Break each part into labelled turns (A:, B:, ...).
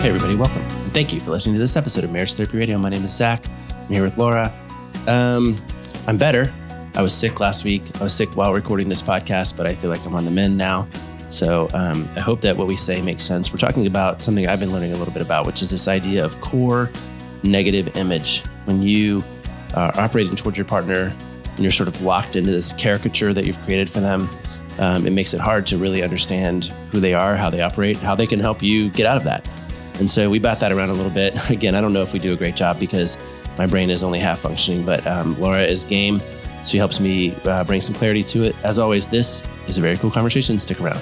A: Hey, everybody, welcome. Thank you for listening to this episode of Marriage Therapy Radio. My name is Zach. I'm here with Laura. Um, I'm better. I was sick last week. I was sick while recording this podcast, but I feel like I'm on the mend now. So um, I hope that what we say makes sense. We're talking about something I've been learning a little bit about, which is this idea of core negative image. When you are operating towards your partner and you're sort of locked into this caricature that you've created for them, um, it makes it hard to really understand who they are, how they operate, how they can help you get out of that. And so we bat that around a little bit. Again, I don't know if we do a great job because my brain is only half functioning, but um, Laura is game. She helps me uh, bring some clarity to it. As always, this is a very cool conversation. Stick around.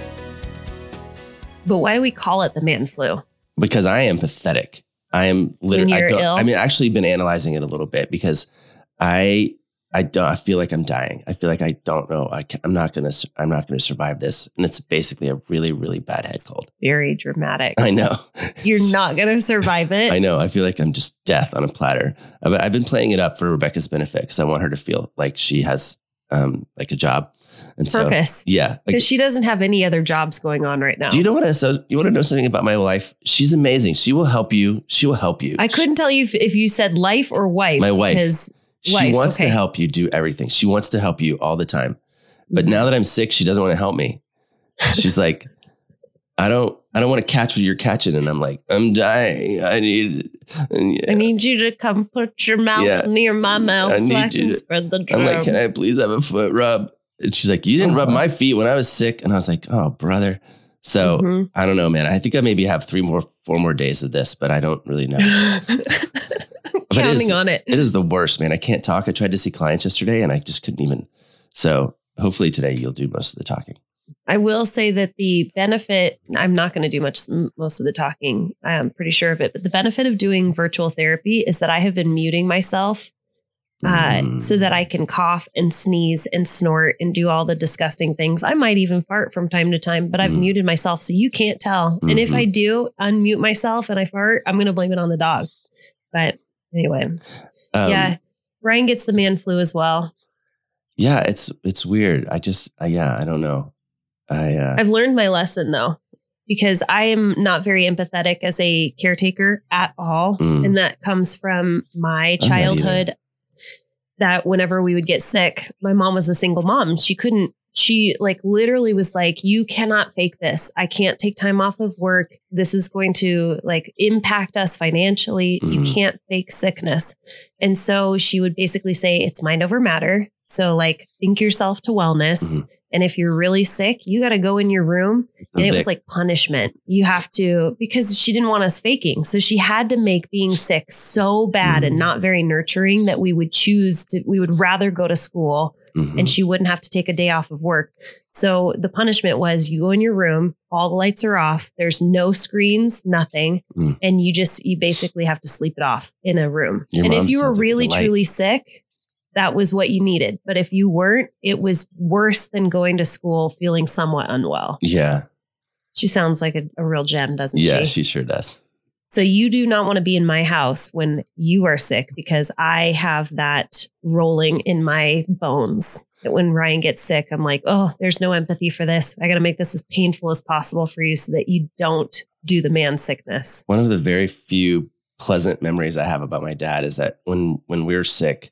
B: But why do we call it the man flu?
A: Because I am pathetic. I am literally, I? I mean, actually been analyzing it a little bit because I I don't. I feel like I'm dying. I feel like I don't know. I am not gonna. I'm not gonna survive this. And it's basically a really, really bad head cold.
B: Very dramatic.
A: I know.
B: You're not gonna survive it.
A: I know. I feel like I'm just death on a platter. I've, I've been playing it up for Rebecca's benefit because I want her to feel like she has um like a job
B: and purpose. So,
A: yeah,
B: because like, she doesn't have any other jobs going on right now.
A: Do you know what I so you want to know something about my wife? She's amazing. She will help you. She will help you.
B: I couldn't tell you if, if you said life or wife.
A: My wife. She wife, wants okay. to help you do everything. She wants to help you all the time. But mm-hmm. now that I'm sick, she doesn't want to help me. She's like, I don't I don't want to catch what you're catching. And I'm like, I'm dying. I need
B: yeah. I need you to come put your mouth yeah. near my mouth I so I can to, spread the germs.
A: I'm like, can I please have a foot rub? And she's like, You didn't uh-huh. rub my feet when I was sick. And I was like, Oh, brother. So mm-hmm. I don't know, man. I think I maybe have three more, four more days of this, but I don't really know.
B: Counting it is, on it.
A: It is the worst, man. I can't talk. I tried to see clients yesterday and I just couldn't even. So hopefully today you'll do most of the talking.
B: I will say that the benefit, I'm not going to do much, most of the talking. I'm pretty sure of it, but the benefit of doing virtual therapy is that I have been muting myself uh, mm. so that I can cough and sneeze and snort and do all the disgusting things. I might even fart from time to time, but I've mm. muted myself so you can't tell. Mm-hmm. And if I mm-hmm. do unmute myself and I fart, I'm going to blame it on the dog. But anyway, um, yeah, Ryan gets the man flu as well.
A: Yeah, it's it's weird. I just yeah, I don't know. I uh,
B: I've learned my lesson though because I am not very empathetic as a caretaker at all, mm. and that comes from my childhood. That whenever we would get sick, my mom was a single mom. She couldn't she like literally was like you cannot fake this. I can't take time off of work. This is going to like impact us financially. Mm-hmm. you can't fake sickness. And so she would basically say it's mind over matter. So like think yourself to wellness. Mm-hmm. and if you're really sick you got to go in your room. And it was like punishment. You have to because she didn't want us faking. So she had to make being sick so bad mm-hmm. and not very nurturing that we would choose to we would rather go to school mm-hmm. and she wouldn't have to take a day off of work. So the punishment was you go in your room, all the lights are off, there's no screens, nothing, mm. and you just you basically have to sleep it off in a room. Your and if you were really like truly sick, that was what you needed. But if you weren't, it was worse than going to school feeling somewhat unwell.
A: Yeah.
B: She sounds like a, a real gem, doesn't
A: yeah,
B: she?
A: Yeah, she sure does.
B: So you do not want to be in my house when you are sick because I have that rolling in my bones. That when Ryan gets sick, I'm like, oh, there's no empathy for this. I got to make this as painful as possible for you so that you don't do the man sickness.
A: One of the very few pleasant memories I have about my dad is that when when we were sick,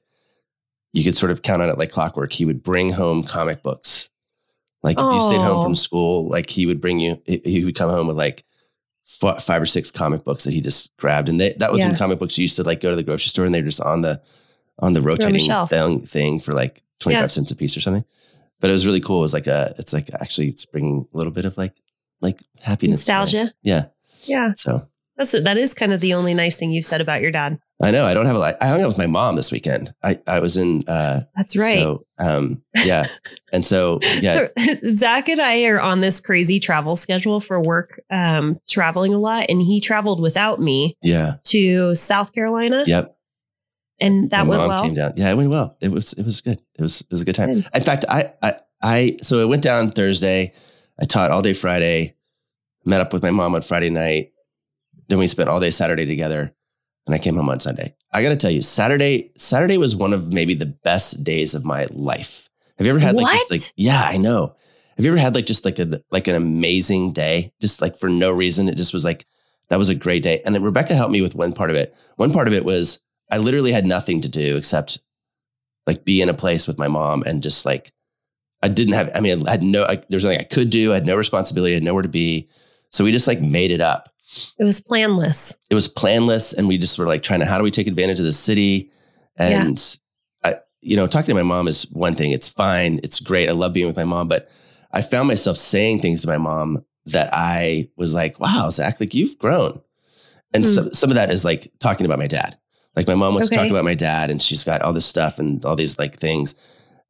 A: you could sort of count on it like clockwork. He would bring home comic books. Like if oh. you stayed home from school, like he would bring you, he would come home with like five or six comic books that he just grabbed, and they, that was yeah. in comic books. You used to like go to the grocery store, and they're just on the on the rotating thing, thing for like twenty five yeah. cents a piece or something. But it was really cool. It was like a, it's like actually it's bringing a little bit of like like happiness,
B: nostalgia.
A: Yeah,
B: yeah.
A: So
B: that's that is kind of the only nice thing you've said about your dad.
A: I know. I don't have a lot. I hung out with my mom this weekend. I, I was in. Uh,
B: That's right.
A: So, um, yeah. and so, yeah. So
B: Zach and I are on this crazy travel schedule for work, um, traveling a lot. And he traveled without me.
A: Yeah.
B: To South Carolina.
A: Yep.
B: And that my went well.
A: Came down. Yeah, it went well. It was. It was good. It was. It was a good time. Good. In fact, I, I, I. So I went down Thursday. I taught all day Friday. Met up with my mom on Friday night. Then we spent all day Saturday together and I came home on Sunday. I got to tell you, Saturday Saturday was one of maybe the best days of my life. Have you ever had like
B: what?
A: just like yeah, I know. Have you ever had like just like a like an amazing day, just like for no reason? It just was like that was a great day. And then Rebecca helped me with one part of it. One part of it was I literally had nothing to do except like be in a place with my mom and just like I didn't have. I mean, I had no. I, there's nothing I could do. I had no responsibility. I had nowhere to be. So we just like made it up.
B: It was planless.
A: It was planless, and we just were like trying to how do we take advantage of the city? And yeah. I, you know, talking to my mom is one thing. It's fine. It's great. I love being with my mom, but I found myself saying things to my mom that I was like, "Wow, Zach, like you've grown." And mm. some some of that is like talking about my dad. Like my mom wants okay. to talk about my dad, and she's got all this stuff and all these like things,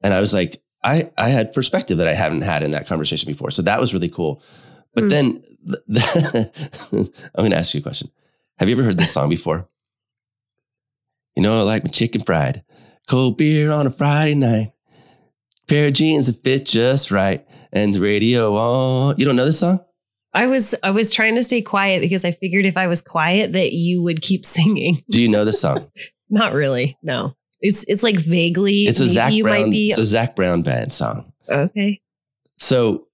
A: and I was like, I I had perspective that I haven't had in that conversation before, so that was really cool. But mm. then the, the I'm going to ask you a question. Have you ever heard this song before? You know, I like my chicken fried, cold beer on a Friday night, pair of jeans that fit just right, and the radio on. You don't know this song?
B: I was I was trying to stay quiet because I figured if I was quiet that you would keep singing.
A: Do you know the song?
B: Not really. No. It's it's like vaguely.
A: It's a Zac Brown. Be, it's a Zac Brown band song.
B: Okay.
A: So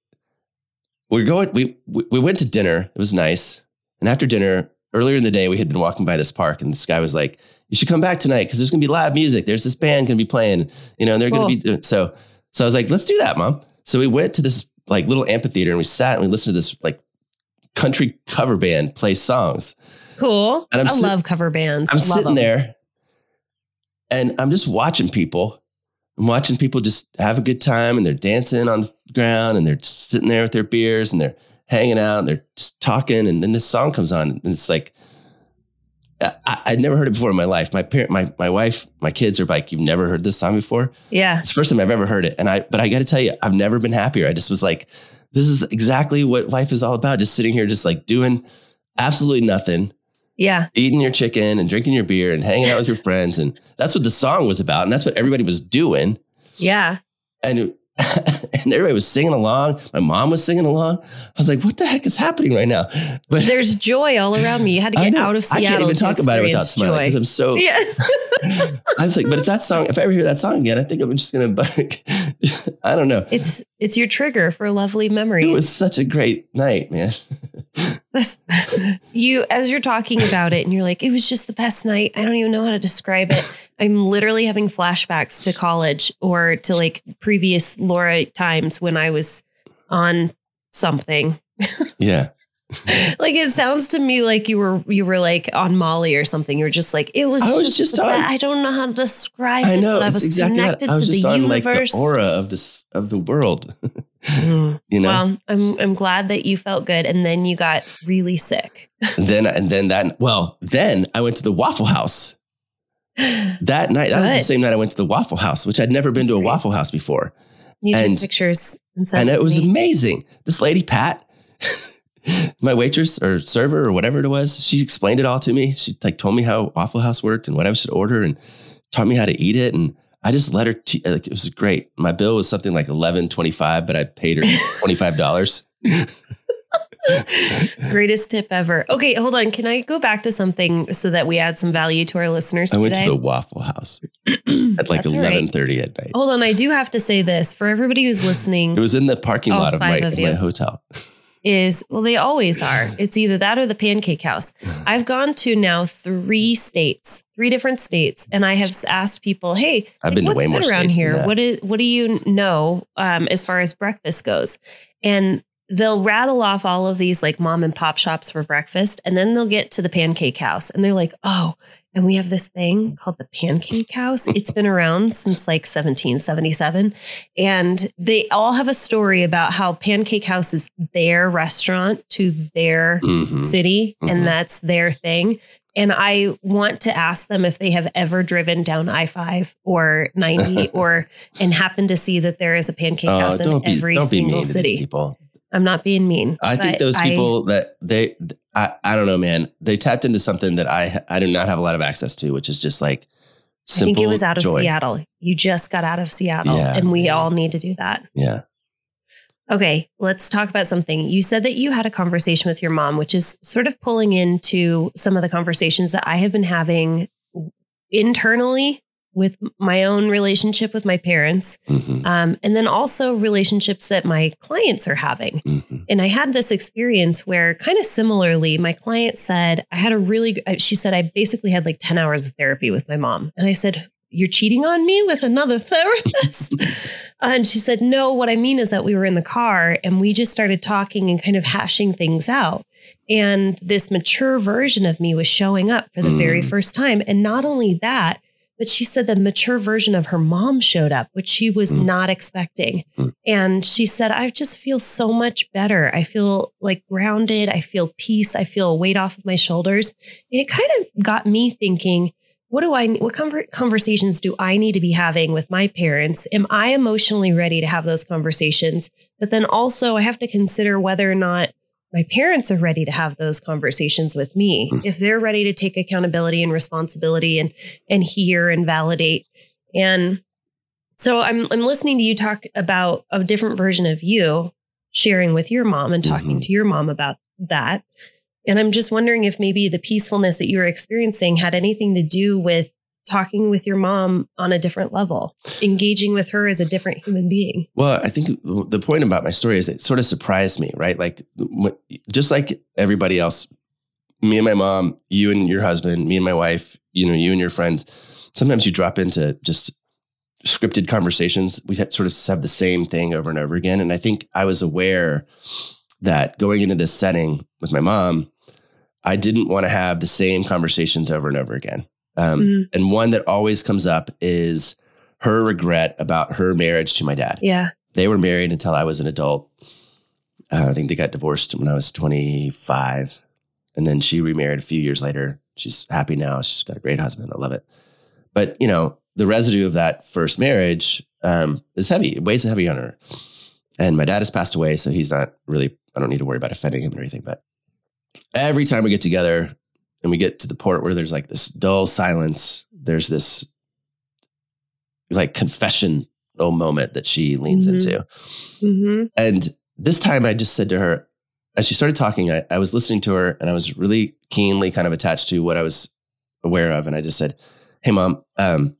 A: we're going. We we went to dinner. It was nice. And after dinner, earlier in the day, we had been walking by this park, and this guy was like, "You should come back tonight because there's going to be live music. There's this band going to be playing. You know, and they're cool. going to be so." So I was like, "Let's do that, mom." So we went to this like little amphitheater and we sat and we listened to this like country cover band play songs.
B: Cool. And I'm I sit- love cover bands.
A: I'm sitting them. there and I'm just watching people. I'm watching people just have a good time and they're dancing on the ground and they're just sitting there with their beers and they're hanging out and they're just talking. And then this song comes on and it's like, I, would never heard it before in my life. My parent, my my wife, my kids are like, "You've never heard this song before?"
B: Yeah,
A: it's the first time I've ever heard it, and I. But I got to tell you, I've never been happier. I just was like, this is exactly what life is all about. Just sitting here, just like doing absolutely nothing.
B: Yeah.
A: Eating your chicken and drinking your beer and hanging out with your friends. And that's what the song was about. And that's what everybody was doing.
B: Yeah.
A: And and everybody was singing along. My mom was singing along. I was like, "What the heck is happening right now?"
B: But there's joy all around me. You had to get out of Seattle. I
A: can't even talk about it without smiling because I'm so. Yeah. I was like, but if that song, if I ever hear that song again, I think I'm just gonna. like, I don't know.
B: It's it's your trigger for lovely memories.
A: It was such a great night, man.
B: you as you're talking about it, and you're like, it was just the best night. I don't even know how to describe it. I'm literally having flashbacks to college or to like previous Laura times when I was on something.
A: Yeah.
B: like it sounds to me like you were you were like on Molly or something. You were just like it was.
A: I was just, on,
B: I don't know how to describe.
A: I know
B: it,
A: I was exactly. Connected I was just on universe. like the aura of this of the world.
B: mm. You know. Well, I'm I'm glad that you felt good, and then you got really sick.
A: then and then that well then I went to the Waffle House that night, that Good. was the same night I went to the Waffle House, which I'd never been That's to a great. Waffle House before.
B: You and, took pictures
A: and, and it was me. amazing. This lady, Pat, my waitress or server or whatever it was, she explained it all to me. She like told me how Waffle House worked and what I should order and taught me how to eat it. And I just let her, t- like, it was great. My bill was something like eleven twenty five, but I paid her $25.
B: Greatest tip ever. Okay, hold on. Can I go back to something so that we add some value to our listeners?
A: I went to the Waffle House at like eleven thirty right. at night.
B: Hold on, I do have to say this for everybody who's listening.
A: It was in the parking lot of my, of my hotel.
B: Is well, they always are. It's either that or the Pancake House. I've gone to now three states, three different states, and I have asked people, "Hey, I've been what's way more around here. What is what do you know um, as far as breakfast goes?" And they'll rattle off all of these like mom and pop shops for breakfast and then they'll get to the pancake house and they're like oh and we have this thing called the pancake house it's been around since like 1777 and they all have a story about how pancake house is their restaurant to their mm-hmm. city mm-hmm. and that's their thing and I want to ask them if they have ever driven down I five or ninety, or and happen to see that there is a pancake oh, house in be, every single city.
A: people.
B: I'm not being mean.
A: I think those people I, that they, I, I don't know, man. They tapped into something that I, I do not have a lot of access to, which is just like
B: I think it was out of joy. Seattle. You just got out of Seattle, yeah, and we yeah. all need to do that.
A: Yeah.
B: Okay, let's talk about something. You said that you had a conversation with your mom, which is sort of pulling into some of the conversations that I have been having internally with my own relationship with my parents, mm-hmm. um, and then also relationships that my clients are having. Mm-hmm. And I had this experience where, kind of similarly, my client said, I had a really, she said, I basically had like 10 hours of therapy with my mom. And I said, You're cheating on me with another therapist? and she said, No, what I mean is that we were in the car and we just started talking and kind of hashing things out. And this mature version of me was showing up for the mm. very first time. And not only that, but she said the mature version of her mom showed up, which she was mm. not expecting. Mm. And she said, I just feel so much better. I feel like grounded. I feel peace. I feel a weight off of my shoulders. And it kind of got me thinking, what do I, what conversations do I need to be having with my parents? Am I emotionally ready to have those conversations? But then also, I have to consider whether or not my parents are ready to have those conversations with me mm. if they're ready to take accountability and responsibility and and hear and validate and so i'm i'm listening to you talk about a different version of you sharing with your mom and talking mm-hmm. to your mom about that and i'm just wondering if maybe the peacefulness that you were experiencing had anything to do with talking with your mom on a different level, engaging with her as a different human being.
A: Well, I think the point about my story is it sort of surprised me, right? Like, just like everybody else, me and my mom, you and your husband, me and my wife, you know, you and your friends, sometimes you drop into just scripted conversations. We sort of have the same thing over and over again. And I think I was aware that going into this setting with my mom, I didn't want to have the same conversations over and over again. Um, mm-hmm. And one that always comes up is her regret about her marriage to my dad.
B: Yeah.
A: They were married until I was an adult. Uh, I think they got divorced when I was 25. And then she remarried a few years later. She's happy now. She's got a great husband. I love it. But, you know, the residue of that first marriage um, is heavy. It weighs heavy on her. And my dad has passed away. So he's not really, I don't need to worry about offending him or anything. But every time we get together, and we get to the port where there's like this dull silence. There's this like confession moment that she leans mm-hmm. into. Mm-hmm. And this time I just said to her, as she started talking, I, I was listening to her and I was really keenly kind of attached to what I was aware of. And I just said, Hey, mom, um,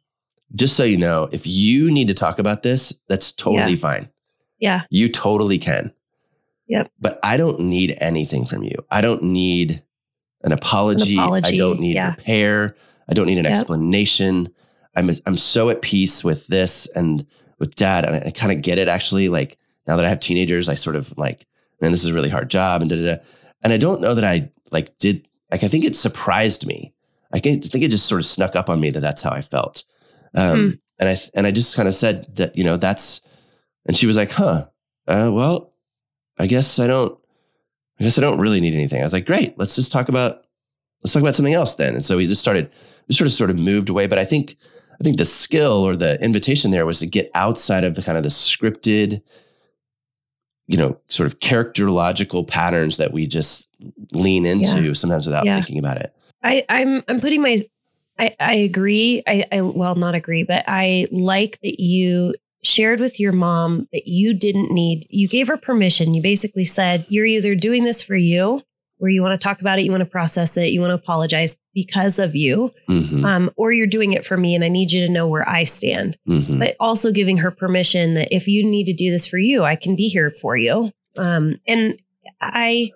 A: just so you know, if you need to talk about this, that's totally
B: yeah.
A: fine.
B: Yeah.
A: You totally can.
B: Yep.
A: But I don't need anything from you. I don't need an apology. An apology I don't need yeah. repair. I don't need an yep. explanation. I'm I'm so at peace with this and with dad, and I, I kind of get it actually. Like now that I have teenagers, I sort of like, man, this is a really hard job, and da da da. And I don't know that I like did like I think it surprised me. I think it just sort of snuck up on me that that's how I felt. Um, hmm. And I and I just kind of said that you know that's, and she was like, huh, uh, well, I guess I don't I guess I don't really need anything. I was like, great, let's just talk about let's talk about something else then. And so we just started, we sort of sort of moved away. But I think I think the skill or the invitation there was to get outside of the kind of the scripted, you know, sort of characterological patterns that we just lean into yeah. sometimes without yeah. thinking about it.
B: I, I'm I'm putting my I, I agree. I, I well not agree, but I like that you shared with your mom that you didn't need, you gave her permission. You basically said, you're either doing this for you, where you want to talk about it, you want to process it, you want to apologize because of you, mm-hmm. um, or you're doing it for me and I need you to know where I stand. Mm-hmm. But also giving her permission that if you need to do this for you, I can be here for you. Um, and I,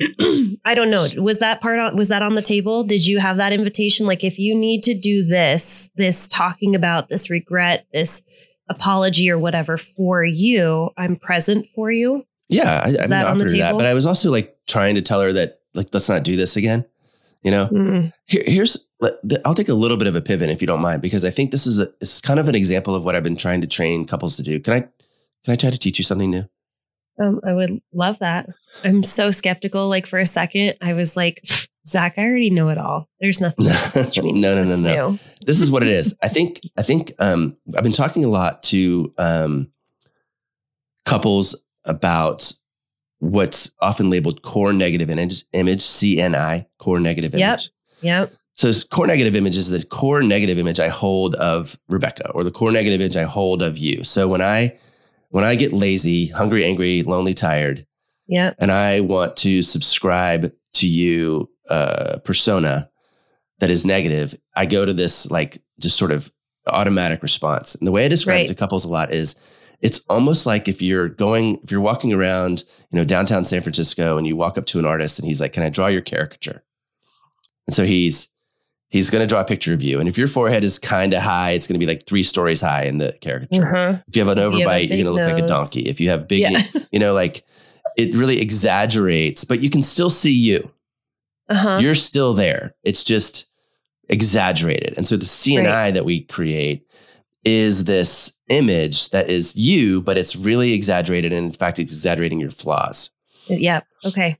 B: I don't know. Was that part on, was that on the table? Did you have that invitation? Like, if you need to do this, this talking about this regret, this apology or whatever for you, I'm present for you.
A: Yeah, I, I that offered her that, but I was also like trying to tell her that like let's not do this again. You know, mm. Here, here's I'll take a little bit of a pivot if you don't mind because I think this is a it's kind of an example of what I've been trying to train couples to do. Can I can I try to teach you something new?
B: Um, I would love that. I'm so skeptical. Like for a second, I was like, Zach, I already know it all. There's nothing.
A: no, no, no, no. New. This is what it is. I think. I think. Um, I've been talking a lot to um, couples about what's often labeled core negative image, image CNI, core negative image.
B: Yep. Yep.
A: So core negative image is the core negative image I hold of Rebecca, or the core negative image I hold of you. So when I when I get lazy, hungry, angry, lonely, tired,
B: yeah,
A: and I want to subscribe to you uh, persona that is negative, I go to this like just sort of automatic response. And the way I describe right. it to couples a lot is it's almost like if you're going, if you're walking around, you know, downtown San Francisco and you walk up to an artist and he's like, Can I draw your caricature? And so he's he's going to draw a picture of you. And if your forehead is kind of high, it's going to be like three stories high in the caricature. Uh-huh. If you have an overbite, you are going to look like a donkey. If you have big, yeah. you know, like it really exaggerates, but you can still see you. Uh-huh. You're still there. It's just exaggerated. And so the CNI right. that we create is this image that is you, but it's really exaggerated. And in fact, it's exaggerating your flaws.
B: Yeah. Okay.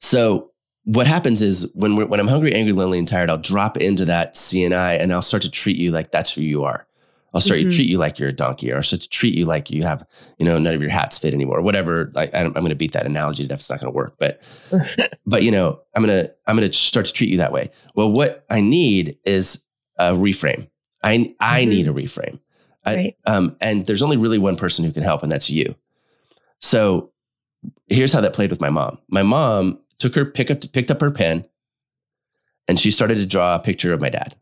A: So what happens is when when I'm hungry, angry, lonely, and tired, I'll drop into that CNI and I'll start to treat you like that's who you are. I'll start mm-hmm. to treat you like you're a donkey, or I'll start to treat you like you have, you know, none of your hats fit anymore, whatever. Like I'm, I'm going to beat that analogy. That's not going to work, but, but you know, I'm gonna I'm gonna start to treat you that way. Well, what I need is a reframe. I I mm-hmm. need a reframe. I, right. um, and there's only really one person who can help, and that's you. So here's how that played with my mom. My mom took her pick up picked up her pen, and she started to draw a picture of my dad.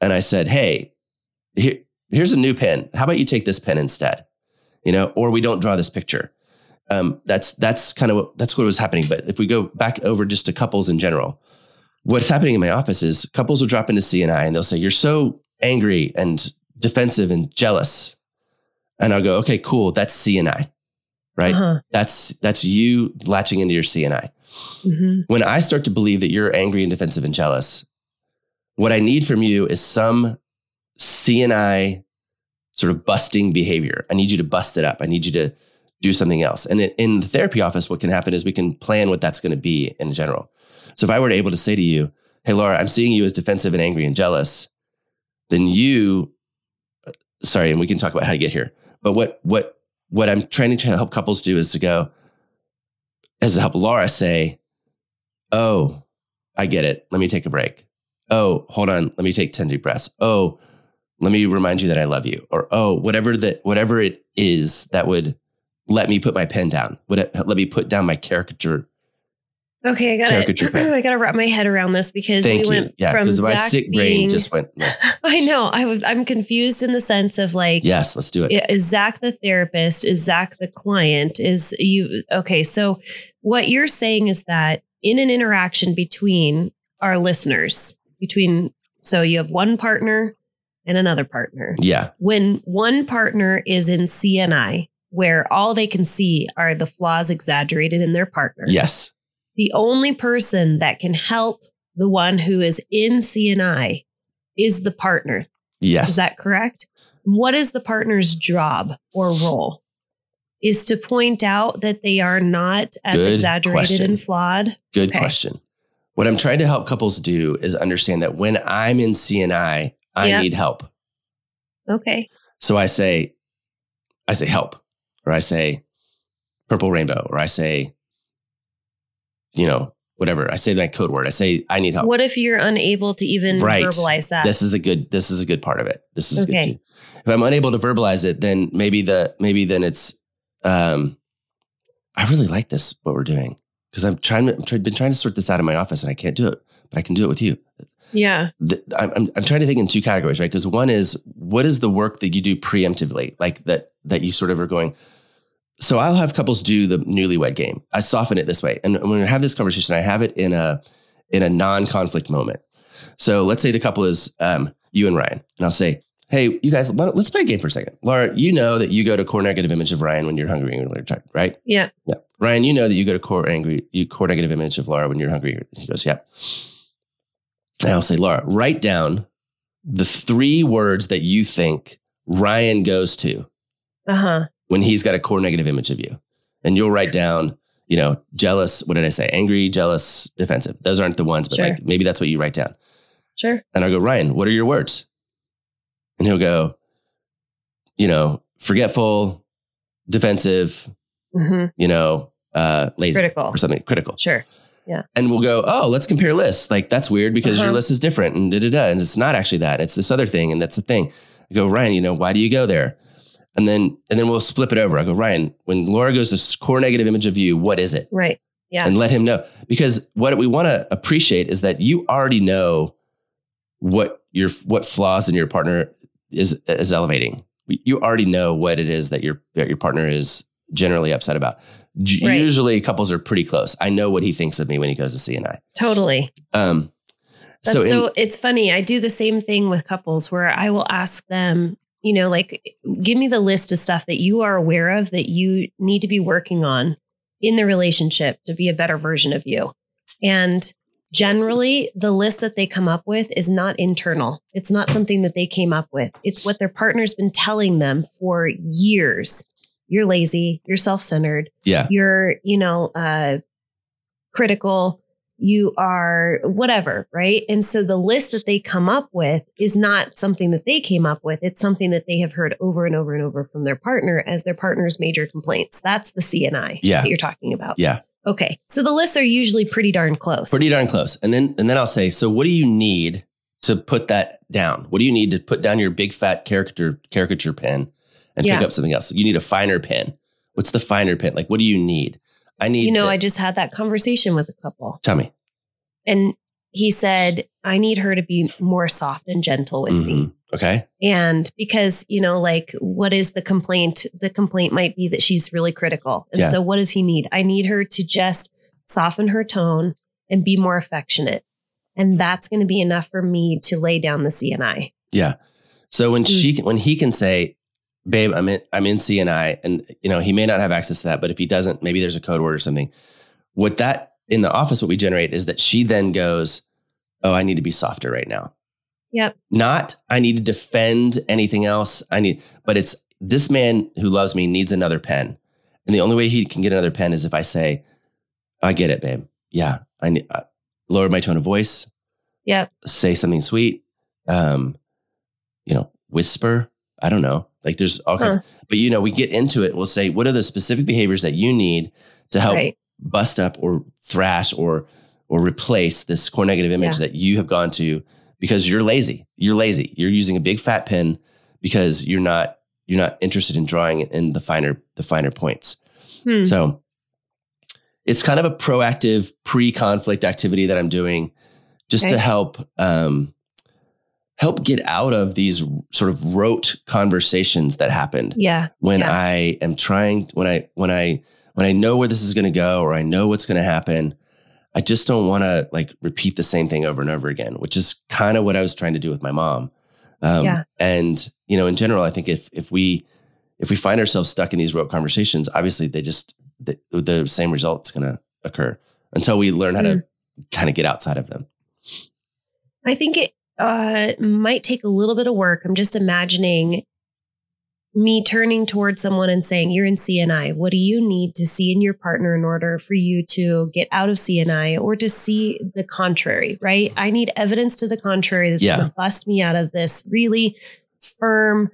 A: And I said, "Hey, here, here's a new pen. How about you take this pen instead? You know, or we don't draw this picture." Um, that's that's kind of what, that's what was happening. But if we go back over just to couples in general, what's happening in my office is couples will drop into CNI and they'll say, "You're so angry and defensive and jealous," and I'll go, "Okay, cool. That's CNI, right? Uh-huh. That's that's you latching into your CNI." Mm-hmm. When I start to believe that you're angry and defensive and jealous, what I need from you is some CNI sort of busting behavior. I need you to bust it up. I need you to do something else. And in the therapy office, what can happen is we can plan what that's going to be in general. So if I were able to say to you, Hey, Laura, I'm seeing you as defensive and angry and jealous, then you, uh, sorry, and we can talk about how to get here. But what, what, what I'm trying to help couples do is to go, as to help Laura say, Oh, I get it. Let me take a break. Oh, hold on. Let me take 10 deep breaths. Oh, let me remind you that I love you. Or, oh, whatever that, whatever it is that would let me put my pen down. Would it let me put down my caricature?
B: Okay, I got it. I got to wrap my head around this because
A: Thank we went yeah, from my sick being, brain just went.
B: I know. I w- I'm confused in the sense of like.
A: Yes, let's do it.
B: Is Zach the therapist? Is Zach the client? Is you okay? So what you're saying is that in an interaction between our listeners, between so you have one partner and another partner.
A: Yeah.
B: When one partner is in CNI, where all they can see are the flaws exaggerated in their partner.
A: Yes.
B: The only person that can help the one who is in CNI is the partner.
A: Yes.
B: Is that correct? What is the partner's job or role? Is to point out that they are not as Good exaggerated question. and flawed.
A: Good okay. question. What I'm trying to help couples do is understand that when I'm in CNI, I yep. need help.
B: Okay.
A: So I say, I say help or I say purple rainbow, or I say, you know, whatever. I say that code word. I say I need help.
B: What if you're unable to even right. verbalize that?
A: This is a good. This is a good part of it. This is okay. good too. If I'm unable to verbalize it, then maybe the maybe then it's. um I really like this what we're doing because I'm trying to. I've been trying to sort this out in my office and I can't do it, but I can do it with you.
B: Yeah.
A: The, I'm, I'm trying to think in two categories, right? Because one is what is the work that you do preemptively, like that that you sort of are going so I'll have couples do the newlywed game. I soften it this way. And when I have this conversation, I have it in a in a non-conflict moment. So let's say the couple is um, you and Ryan, and I'll say, "Hey, you guys, let's play a game for a second. Laura, you know that you go to core negative image of Ryan when you're hungry and you're tired, right?
B: Yeah.
A: Yeah. Ryan, you know that you go to core angry, you core negative image of Laura when you're hungry. He goes, "Yeah." I'll say, Laura, write down the three words that you think Ryan goes to.
B: Uh huh
A: when he's got a core negative image of you. And you'll write down, you know, jealous, what did I say? Angry, jealous, defensive. Those aren't the ones, but sure. like maybe that's what you write down.
B: Sure.
A: And I'll go, Ryan, what are your words? And he'll go, you know, forgetful, defensive, mm-hmm. you know, uh, lazy
B: critical.
A: or something critical.
B: Sure. Yeah.
A: And we'll go, oh, let's compare lists. Like that's weird because uh-huh. your list is different and da da da. And it's not actually that. It's this other thing. And that's the thing. I go, Ryan, you know, why do you go there? and then and then we'll flip it over. I go, Ryan, when Laura goes to core negative image of you, what is it?
B: Right. Yeah.
A: And let him know. Because what we want to appreciate is that you already know what your what flaws in your partner is is elevating. You already know what it is that your that your partner is generally upset about. Right. Usually, couples are pretty close. I know what he thinks of me when he goes to CNI.
B: Totally. Um, That's so, in, so it's funny. I do the same thing with couples where I will ask them, you know, like, give me the list of stuff that you are aware of that you need to be working on in the relationship to be a better version of you. And generally, the list that they come up with is not internal. It's not something that they came up with. It's what their partner's been telling them for years you're lazy, you're self-centered,
A: yeah,
B: you're, you know, uh, critical, you are whatever, right? And so the list that they come up with is not something that they came up with. It's something that they have heard over and over and over from their partner as their partner's major complaints. That's the CNI
A: yeah.
B: that you're talking about.
A: Yeah.
B: Okay. So the lists are usually pretty darn close.
A: Pretty darn close. And then and then I'll say, so what do you need to put that down? What do you need to put down your big fat caricature caricature pen and yeah. pick up something else. You need a finer pen. What's the finer pen? Like, what do you need? I need.
B: You know, the, I just had that conversation with a couple.
A: Tell me.
B: And he said, I need her to be more soft and gentle with mm-hmm. me.
A: Okay.
B: And because, you know, like, what is the complaint? The complaint might be that she's really critical. And yeah. so, what does he need? I need her to just soften her tone and be more affectionate. And that's going to be enough for me to lay down the CNI.
A: Yeah. So when mm. she when he can say, babe, I'm in, I'm in CNI and you know, he may not have access to that, but if he doesn't, maybe there's a code word or something. What that in the office, what we generate is that she then goes, Oh, I need to be softer right now.
B: Yep.
A: Not I need to defend anything else. I need, but it's this man who loves me needs another pen. And the only way he can get another pen is if I say, I get it, babe. Yeah. I need, uh, lower my tone of voice.
B: Yep.
A: Say something sweet. Um, you know, whisper. I don't know. Like there's all kinds, huh. but you know, we get into it. We'll say, what are the specific behaviors that you need to help right. bust up or thrash or or replace this core negative image yeah. that you have gone to because you're lazy. You're lazy. You're using a big fat pen because you're not you're not interested in drawing in the finer the finer points. Hmm. So it's kind of a proactive pre-conflict activity that I'm doing just okay. to help um, help get out of these sort of rote conversations that happened.
B: Yeah.
A: When
B: yeah.
A: I am trying when I when I when I know where this is going to go or I know what's going to happen, I just don't want to like repeat the same thing over and over again, which is kind of what I was trying to do with my mom. Um, yeah. And you know, in general, I think if if we if we find ourselves stuck in these rote conversations, obviously they just the, the same result's going to occur until we learn how mm. to kind of get outside of them.
B: I think it uh, might take a little bit of work. I'm just imagining me turning towards someone and saying, You're in CNI. What do you need to see in your partner in order for you to get out of CNI or to see the contrary, right? I need evidence to the contrary that's yeah. going to bust me out of this really firm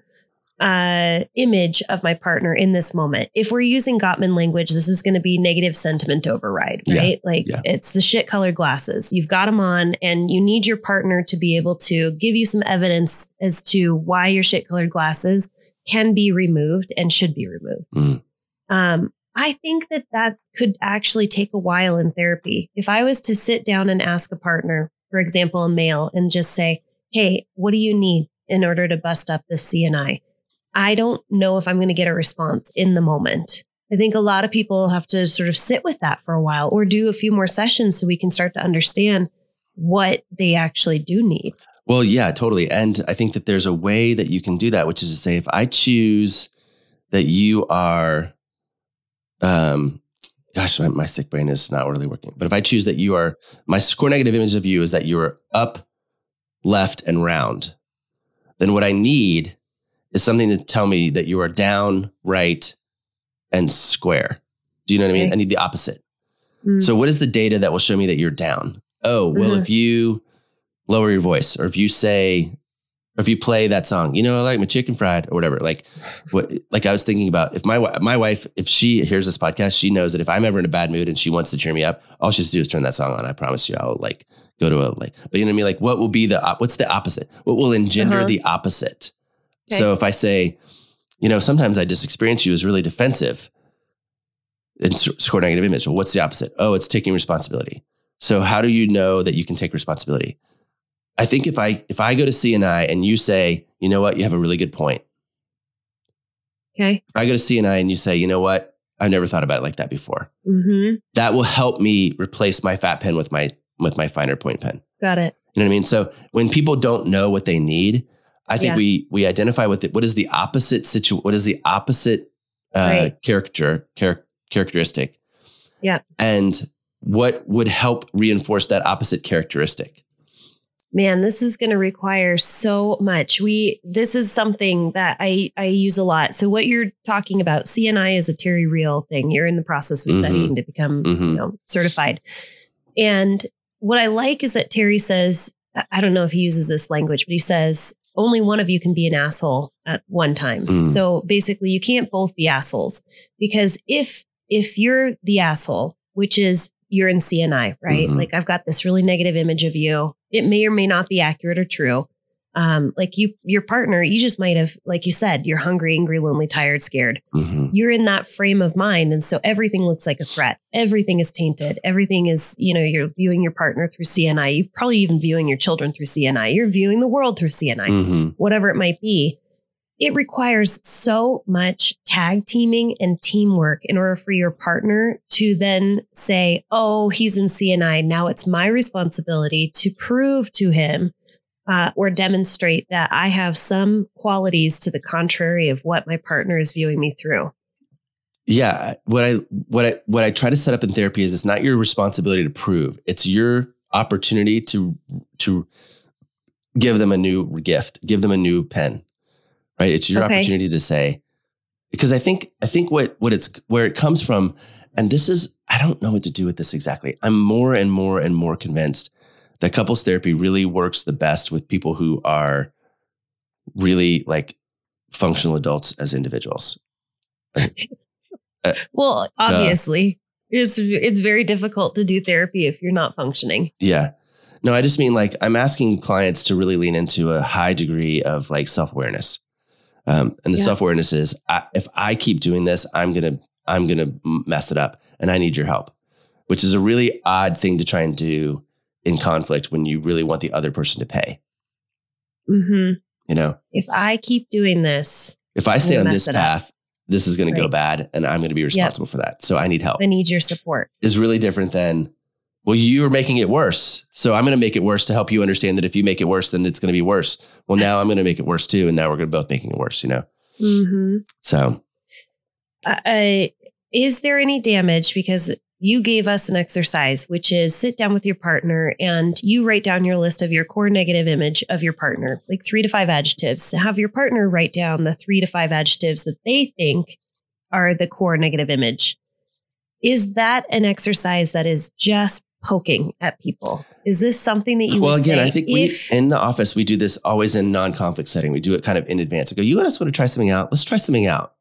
B: uh, image of my partner in this moment. If we're using Gottman language, this is going to be negative sentiment override, right? Yeah, like yeah. it's the shit colored glasses. You've got them on, and you need your partner to be able to give you some evidence as to why your shit colored glasses can be removed and should be removed. Mm. Um, I think that that could actually take a while in therapy. If I was to sit down and ask a partner, for example, a male, and just say, Hey, what do you need in order to bust up this CNI? I don't know if I'm going to get a response in the moment. I think a lot of people have to sort of sit with that for a while or do a few more sessions so we can start to understand what they actually do need.
A: Well, yeah, totally. And I think that there's a way that you can do that, which is to say, if I choose that you are, um, gosh, my, my sick brain is not really working. But if I choose that you are, my core negative image of you is that you are up, left, and round, then what I need is something to tell me that you are down, right, and square. Do you know what. I mean? I need the opposite. Mm. So, what is the data that will show me that you're down? Oh, well, mm-hmm. if you lower your voice, or if you say, or if you play that song, you know, I like my chicken fried or whatever. Like, what? Like I was thinking about if my my wife, if she hears this podcast, she knows that if I'm ever in a bad mood and she wants to cheer me up, all she has to do is turn that song on. I promise you, I'll like go to a like. But you know what I mean? Like, what will be the what's the opposite? What will engender uh-huh. the opposite? Okay. So if I say, you know, sometimes I just experience you as really defensive and score negative image. Well, what's the opposite? Oh, it's taking responsibility. So how do you know that you can take responsibility? I think if I if I go to CNI and you say, you know what, you have a really good point.
B: Okay.
A: If I go to CNI and you say, you know what, I never thought about it like that before.
B: Mm-hmm.
A: That will help me replace my fat pen with my with my finer point pen.
B: Got it.
A: You know what I mean? So when people don't know what they need, I think
B: Yeah.
A: we we identify with it. what is the opposite situ what is the opposite uh,
B: Right.
A: character char- characteristic.
B: Yeah.
A: And what would help reinforce that opposite characteristic?
B: Man, this is going to require so much. We this is something that I I use a lot. So what you're talking about, CNI is a Terry Real thing. You're in the process of
A: Mhm.
B: studying to become
A: Mhm.
B: you know certified. And what I like is that Terry says, I don't know if he uses this language, but he says only one of you can be an asshole at one time.
A: Mm.
B: So basically you can't both be assholes because if if you're the asshole, which is you're in CNI, right?
A: Mhm.
B: Like I've got this really negative image of you. It may or may not be accurate or true. Um, like you, your partner, you just might have, like you said, you're hungry, angry, lonely, tired, scared.
A: Mhm.
B: You're in that frame of mind. And so everything looks like a threat. Everything is tainted. Everything is, you know, you're viewing your partner through CNI. You're probably even viewing your children through CNI. You're viewing the world through CNI
A: Mhm.
B: whatever it might be, it requires so much tag teaming and teamwork in order for your partner to then say, Oh, he's in CNI. Now it's my responsibility to prove to him uh, or demonstrate that I have some qualities to the contrary of what my partner is viewing me through.
A: Yeah, what I what I what I try to set up in therapy is it's not your responsibility to prove. It's your opportunity to to give them a new gift, give them a new pen. Right? It's your
B: Okay.
A: opportunity to say because I think I think what what it's where it comes from and this is I don't know what to do with this exactly. I'm more and more and more convinced that couples therapy really works the best with people who are really like functional adults as individuals.
B: Well, obviously, it's it's very difficult to do therapy if you're not functioning.
A: Yeah. No, I just mean like I'm asking clients to really lean into a high degree of like self awareness, um, and the
B: Yeah.
A: self awareness is I, if I keep doing this, I'm gonna I'm gonna mess it up, and I need your help, which is a really odd thing to try and do in conflict when you really want the other person to pay.
B: hmm
A: You know,
B: If I keep doing this,
A: if I stay on this
B: it up.
A: path, this is gonna go bad, and I'm gonna be responsible for that. So I need help.
B: I need your support.
A: is really different than well you're making it worse so i'm going to make it worse to help you understand that if you make it worse then it's going to be worse well now i'm going to make it worse too and now we're going to both making it worse you know
B: hmm
A: so
B: uh, is there any damage because you gave us an exercise which is sit down with your partner and you write down your list of your core negative image of your partner like three to five adjectives. Have your partner write down the three to five adjectives that they think are the core negative image. Is that an exercise that is just poking at people? Is this something that you
A: well again i think we in the office we do this always in non-conflict setting. We do it kind of in advance. I go oh, you guys want to try something out. Let's try something out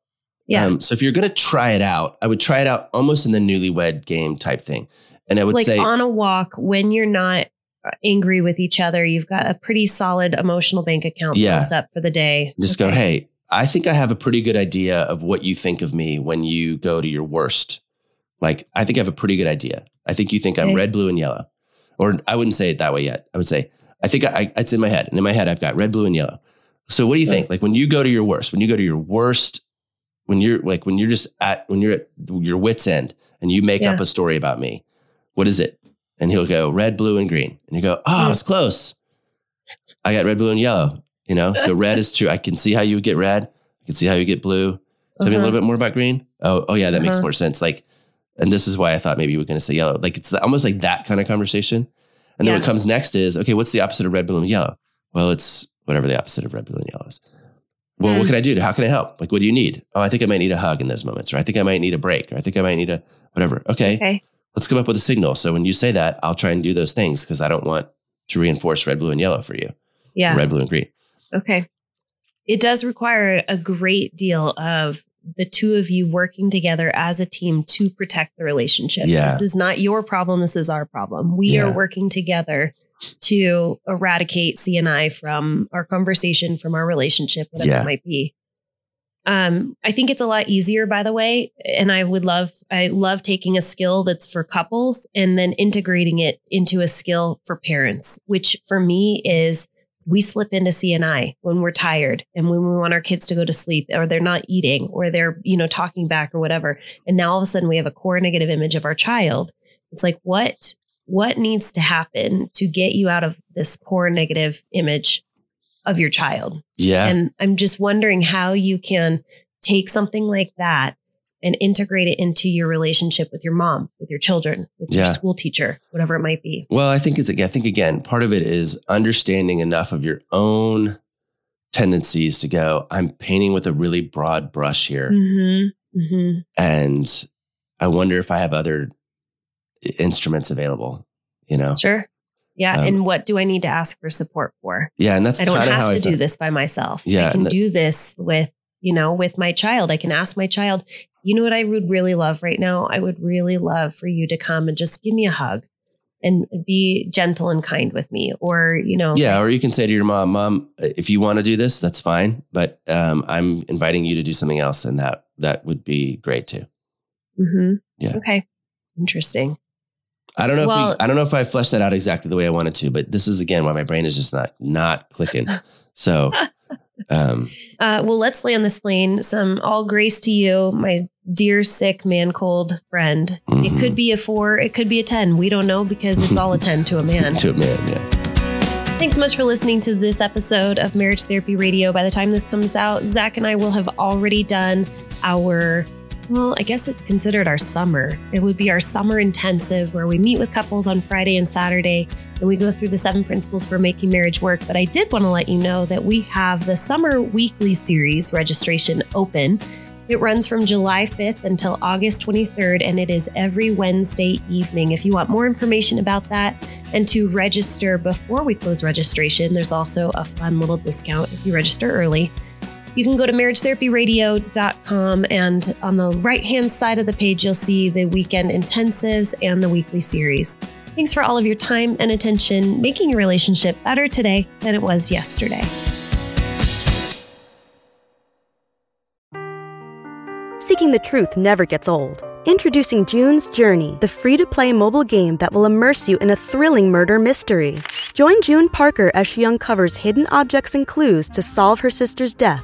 B: yeah.
A: Um, so if you're going to try it out i would try it out almost in the newlywed game type thing. And i would
B: like
A: say
B: on a walk when you're not uh, angry with each other you've got a pretty solid emotional bank account
A: Yeah.
B: built up for the day.
A: Just go hey i think i have a pretty good idea of what you think of me when you go to your worst. Like i think i have a pretty good idea. I think you think i'm red blue and yellow. Or i wouldn't say it that way yet. I would say i think I, I, it's in my head and in my head i've got red blue and yellow. So what do you think? Like when you go to your worst when you go to your worst when you're like when you're just at when you're at your wits end and you make up a story about me what is it? And he'll go red blue and green. And you go oh
B: Hmm.
A: it's close. I got red blue and yellow you know? So red is true. I can see how you would get red. I can see how you get blue. Tell me a
B: Uh-huh.
A: little bit more about green. Oh oh yeah that makes
B: Uh-huh.
A: more sense. Like and this is why i thought maybe you were going to say yellow. Like it's almost like that kind of conversation. And then
B: Yeah.
A: what comes next is okay what's the opposite of red blue and yellow? Well it's whatever the opposite of red blue and yellow is well what
B: Mm.
A: can i do? How can i help? Like what do you need? Oh i think i might need a hug in those moments or i think i might need a break or i think i might need a whatever. Okay.
B: Okay.
A: Let's come up with a signal. So when you say that i'll try and do those things because i don't want to reinforce red blue and yellow for you.
B: Yeah.
A: Red blue and green.
B: Okay. It does require a great deal of the two of you working together as a team to protect the relationship.
A: Yeah.
B: this is not your problem this is our problem. We
A: Yeah.
B: are working together to eradicate cni from our conversation from our relationship whatever
A: Yeah.
B: it might be Um, I think it's a lot easier, by the way. And I would love, I love taking a skill that's for couples and then integrating it into a skill for parents, which for me is we slip into CNI when we're tired and when we want our kids to go to sleep or they're not eating or they're, you know, talking back or whatever. And now all of a sudden we have a core negative image of our child. It's like, what, what needs to happen to get you out of this core negative image of your child?
A: Yeah.
B: And I'm just wondering how you can take something like that and integrate it into your relationship with your mom, with your children, with yeah. your school teacher, whatever it might be.
A: Well, I think it's I think again, part of it is understanding enough of your own tendencies to go, I'm painting with a really broad brush here. Mm-hmm. Mm-hmm. And I wonder if I have other instruments available, you know?
B: Sure. Yeah. Um, and what do I need to ask for support for?
A: Yeah. And that's
B: I don't have
A: to
B: do this by myself. Yeah. I can do this with, you know, with my child. I can ask my child, you know what I would really love right now? I would really love for you to come and just give me a hug and be gentle and kind with me. Or, you know,
A: yeah. Or you can say to your mom, mom, if you want to do this, that's fine. But um, I'm inviting you to do something else. And that, that would be great too.
B: Mm-hmm. Yeah. Okay. Interesting.
A: I don't know well, if we, I don't know if I fleshed that out exactly the way I wanted to, but this is again why my brain is just not not clicking. So
B: um uh, well let's land this plane. Some all grace to you, my dear sick man cold friend. Mm-hmm. It could be a four, it could be a ten. We don't know because it's all a ten to a man.
A: to a man, yeah.
B: Thanks so much for listening to this episode of Marriage Therapy Radio. By the time this comes out, Zach and I will have already done our well, I guess it's considered our summer. It would be our summer intensive where we meet with couples on Friday and Saturday and we go through the seven principles for making marriage work. But I did want to let you know that we have the summer weekly series registration open. It runs from July 5th until August 23rd, and it is every Wednesday evening. If you want more information about that and to register before we close registration, there's also a fun little discount if you register early. You can go to marriagetherapyradio.com and on the right hand side of the page, you'll see the weekend intensives and the weekly series. Thanks for all of your time and attention, making your relationship better today than it was yesterday.
C: Seeking the truth never gets old. Introducing June's Journey, the free to play mobile game that will immerse you in a thrilling murder mystery. Join June Parker as she uncovers hidden objects and clues to solve her sister's death